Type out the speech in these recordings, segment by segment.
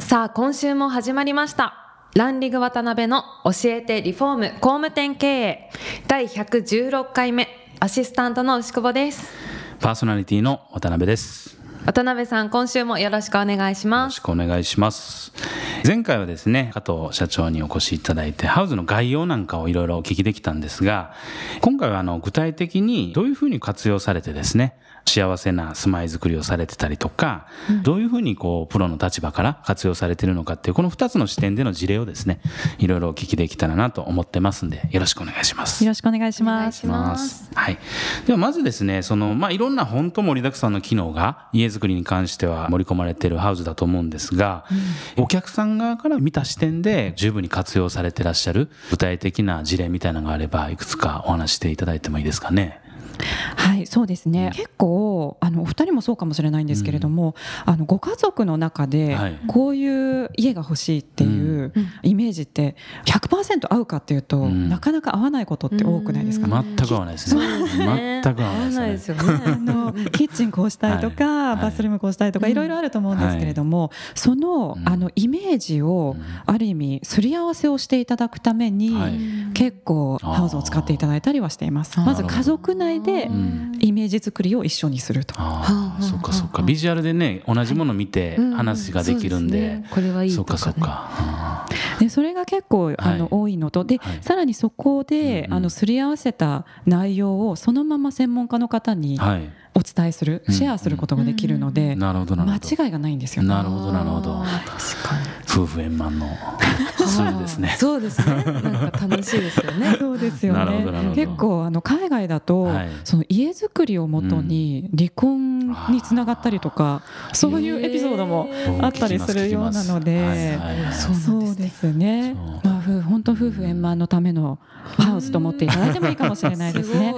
さあ今週も始まりました。ランリグ渡辺の教えてリフォーム工務店経営。第116回目アシスタントの牛久保です。パーソナリティの渡辺です。渡辺さん今週もよろしくお願いします。よろしくお願いします前回はですね加藤社長にお越しいただいてハウスの概要なんかをいろいろお聞きできたんですが今回はあの具体的にどういうふうに活用されてですね幸せな住まいづくりをされてたりとか、うん、どういうふうにこうプロの立場から活用されてるのかっていうこの2つの視点での事例をですねいろいろお聞きできたらなと思ってますんでよろしくお願いします。よろしくお願いします。はい。ではまずですねそのまあいろんな本当盛りだくさんの機能が家づくりに関しては盛り込まれてるハウスだと思うんですが、うん、お客さん側から見た視点で十分に活用されてらっしゃる具体的な事例みたいなのがあればいくつかお話していただいてもいいですかね。はいそうですね、うん、結構あのお二人もそうかもしれないんですけれども、うん、あのご家族の中でこういう家が欲しいっていうイメージって100%合うかっていうと、うん、なかなか合わないことって多くないですか、全く合わないですね。全く合わないですよね。あのキッチンこうしたいとか、はい、バスルームこうしたいとかいろいろあると思うんですけれども、はい、そのあのイメージをある意味すり合わせをしていただくために、はい、結構ハウスを使っていただいたりはしています。まず家族内でイメージ作りを一緒にすると。ああ、そっかそっか。ビジュアルでね同じもの見て話ができるんで、ね、これはいいとか、ね、そっかそっか。でそれが結構あの、多いのと。で、さらにそこで、あのすり合わせた内容をそのまま専門家の方に、お伝えする、シェアすることができるので、間違いがないんですよ、なるほどなるほど。夫婦円満のツールですね。そうですね。なんか楽しいですよね。そうですよね。結構あの海外だと、その家づくりをもとに離婚につながったりとか、そういうエピソードもあったりするようなので、そうですね。まあ本当夫婦円満のためのハウスと思っていただいてもいいかもしれないですね。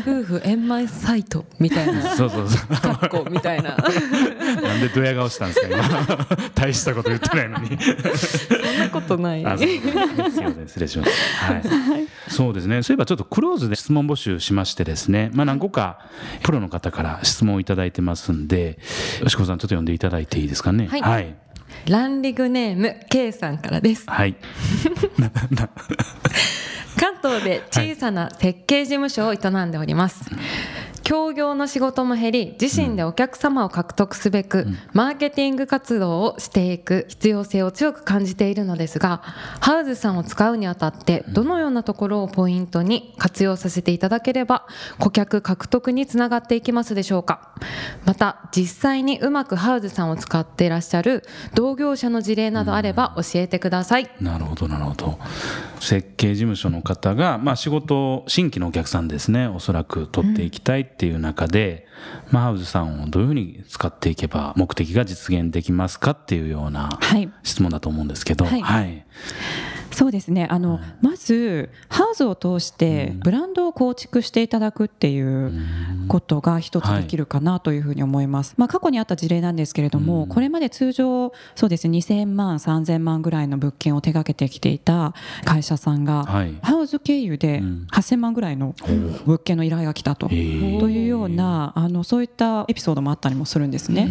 夫婦円満サイトみたいな。そうそうそう。格好みたいな。なんでドヤ顔したんですか今。大したこと言ってないのに。そんなことない。すみません失礼します。はい。そうですね。そういえばちょっとクローズで質問募集しましてですね。まあ何個かプロの方から質問をいただいてますんで、よしこさんちょっと読んでいただいていいですかね。はい。はい、ランリグネーム K さんからです。はい。関東で小さな設計事務所を営んでおります。協業の仕事も減り自身でお客様を獲得すべく、マーケティング活動をしていく必要性を強く感じているのですがハウズさんを使うにあたってどのようなところをポイントに活用させていただければ顧客獲得につながっていきますでしょうか。また実際にうまくハウズさんを使っていらっしゃる同業者の事例などあれば教えてください、なるほどなるほど。設計事務所の方が、まあ、仕事新規のお客さんですねおそらく取っていきたいっていう中で、うん、まあ、ハウズさんをどういうふうに使っていけば目的が実現できますかっていうような質問だと思うんですけど。はい、はいそうですね。あの、まずハウスを通してブランドを構築していただくっていうことが一つできるかなというふうに思います、まあ、過去にあった事例なんですけれども、これまで通常そうですね2000万3000万ぐらいの物件を手掛けてきていた会社さんが、ハウス経由で8000万ぐらいの物件の依頼が来たと,、というようなあのそういったエピソードもあったりもするんですね。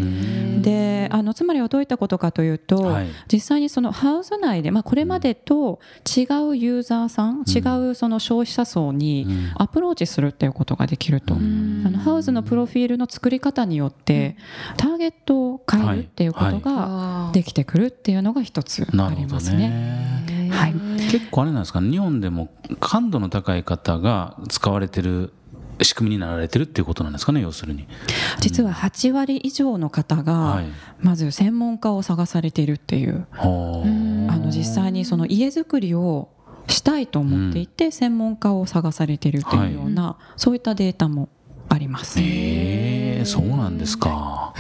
であのつまりはどういったことかというと、実際にそのハウス内で、まあ、これまでと違うユーザーさん、違うその消費者層にアプローチするっていうことができると、あのハウスのプロフィールの作り方によってターゲットを変えるっていうことができてくるっていうのが一つありますね。はい、結構あれなんですか？日本でも感度の高い方が使われてる仕組みになられてるっていうことなんですかね要するに。実は8割以上の方がまず専門家を探されているっていう、あ。の実際にその家づくりをしたいと思っていて、専門家を探されているというような、そういったデータもあります。へえそうなんですか。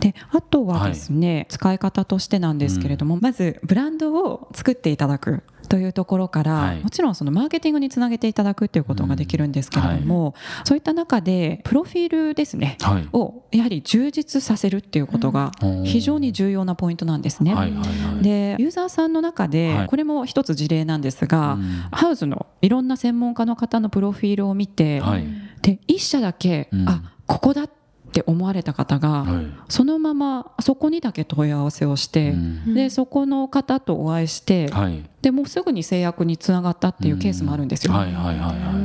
であとはですね、使い方としてなんですけれども、まずブランドを作っていただくというところから、はい。もちろんそのマーケティングにつなげていただくっていうことができるんですけれども、そういった中でプロフィールですね、はい。をやはり充実させるっていうことがうん。非常に重要なポイントなんですね。はいはいはい。でユーザーさんの中で、はい。これも一つ事例なんですが、うん。ハウスのいろんな専門家の方のプロフィールを見て、はい。で一社だけ、うん。あここだって思われた方が、はい。そのままそこにだけ問い合わせをして、うん。でそこの方とお会いして、はいでもうすぐに制約につながったっていうケースもあるんですよ。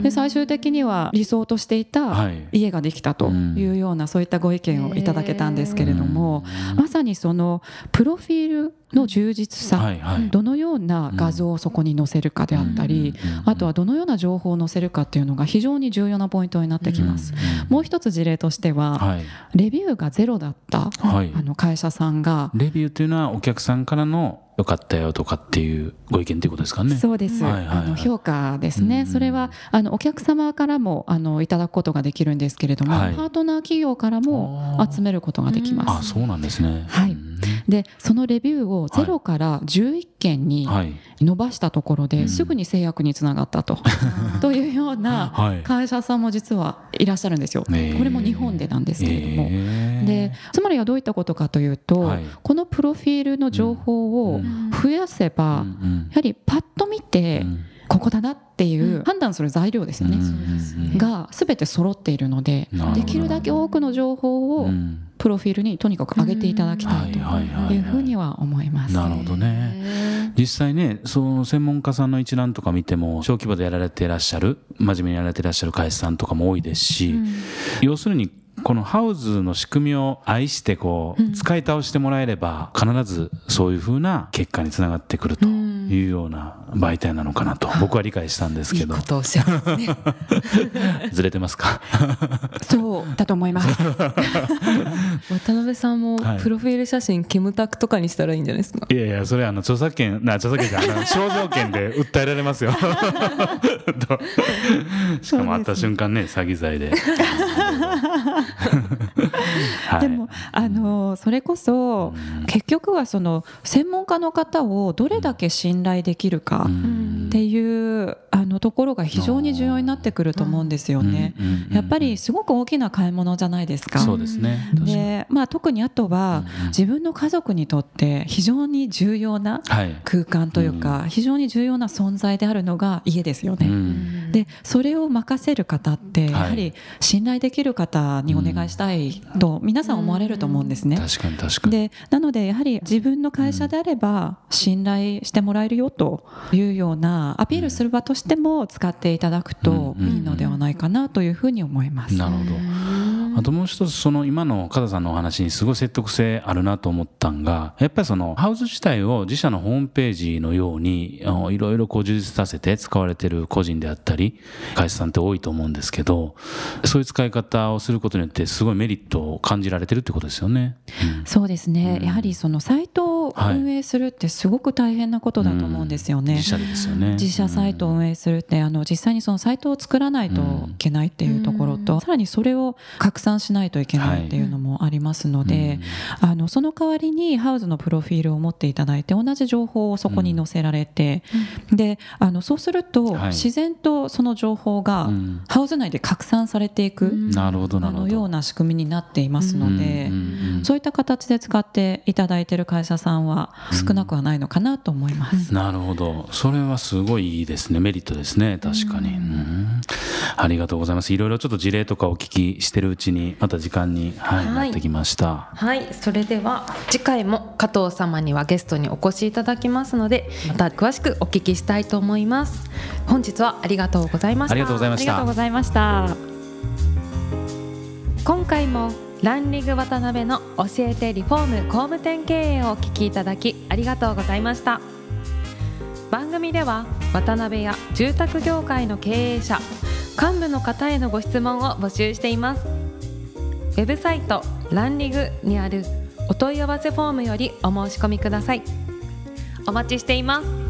で最終的には理想としていたはい。家ができたというような、そういったご意見をいただけたんですけれども、まさにそのプロフィールの充実さ、はいはい。どのような画像をそこに載せるかであったり、あとはどのような情報を載せるかっていうのが非常に重要なポイントになってきます。もう一つ事例としては、はい。レビューがゼロだった、はい。あの会社さんが、レビューというのはお客さんからの良かったよとかっていうご意見ということですかね。そうです、はいはいはい。あの評価ですね、うん。それはあのお客様からもあのいただくことができるんですけれども、はい。パートナー企業からも集めることができます。あそうなんですね。はい。うんでそのレビューをゼロから11件にはい。伸ばしたところで、うん。すぐに制約につながったと。というようなはい。会社さんも実はいらっしゃるんですよ。これも日本でなんですけれども。でつまりはどういったことかというと、はい。このプロフィールの情報をうん。増やせば、やはりパッと見て、うんここだなっていう判断する材料ですよね、うんうんうんが全て揃っているのでできるだけ多くの情報をうん。プロフィールにとにかく上げていただきたいとはいうふうには思います。なるほどね。実際ねその専門家さんの一覧とか見ても小規模でやられていらっしゃる真面目にやられていらっしゃる会社さんとかも多いですし、要するにこのハウズの仕組みを愛してこう使い倒してもらえれば必ずそういうふうな結果につながってくるというような媒体なのかなと僕は理解したんですけど。いいことをおっしゃいますね。ずれてますか？そうだと思います。渡辺さんもはい。プロフィール写真キムタクとかにしたらいいんじゃないですか？いやいやそれあの著作権な著作権じゃ肖像権で訴えられますよ。と。しかも会った瞬間ね詐欺罪で、はい、でもあのそれこそ結局はその専門家の方をどれだけ信頼できるかうん。っていうあのところが非常に重要になってくると思うんですよね。やっぱりすごく大きな買い物じゃないですか。そうですね。でまあ、特にあとは自分の家族にとって非常に重要なはい。空間というか非常に重要な存在であるのが家ですようね。んでそれを任せる方ってはい。やはり信頼できる方にお願いしたいと皆さん思われると思うんですね。確かに確かに。でなのでやはり自分の会社であれば信頼してもらえるよというようなアピールする場としても使っていただくといいのではないかなというふうに思います。なるほどあともう一つその今の加田さんのお話にすごい説得性あるなと思ったんがやっぱりそのハウス自体を自社のホームページのようにいろいろこう充実させて使われてる個人であったり会社さんって多いと思うんですけどそういう使い方をすることによってすごいメリットを感じられてるってことですよね。うん。そうですね、うん。やはりそのサイトを運営するってすごく大変なことだと思うんですよね。自社でですよね。自社サイトを運営するってあの実際にそのサイトを作らないといけないっていうところと、うん。さらにそれを拡散しないといけないっていうのもありますので、あのその代わりにハウスのプロフィールを持っていただいて同じ情報をそこに載せられて、であのそうするとはい自然とその情報がうんハウス内で拡散されていく、うんなるほどなあ。のような仕組みになっていますので。うんうんうんそういった形で使っていただいている会社さんは少なくはないのかなと思います。なるほど。それはすごいいいですね。メリットですね。確かに。うんありがとうございます。いろいろちょっと事例とかお聞きしてるうちに、また時間に、はい、はいなってきました。はい、それでは次回も加藤様にはゲストにお越しいただきますので、また詳しくお聞きしたいと思います。本日はありがとうございました。ありがとうございましたありがとうございました。今回もランリング渡辺の教えてリフォーム工務店経営をお聞きいただきありがとうございました番組では渡辺や住宅業界の経営者幹部の方へのご質問を募集していますウェブサイトランリグにあるお問い合わせフォームよりお申し込みください。お待ちしています。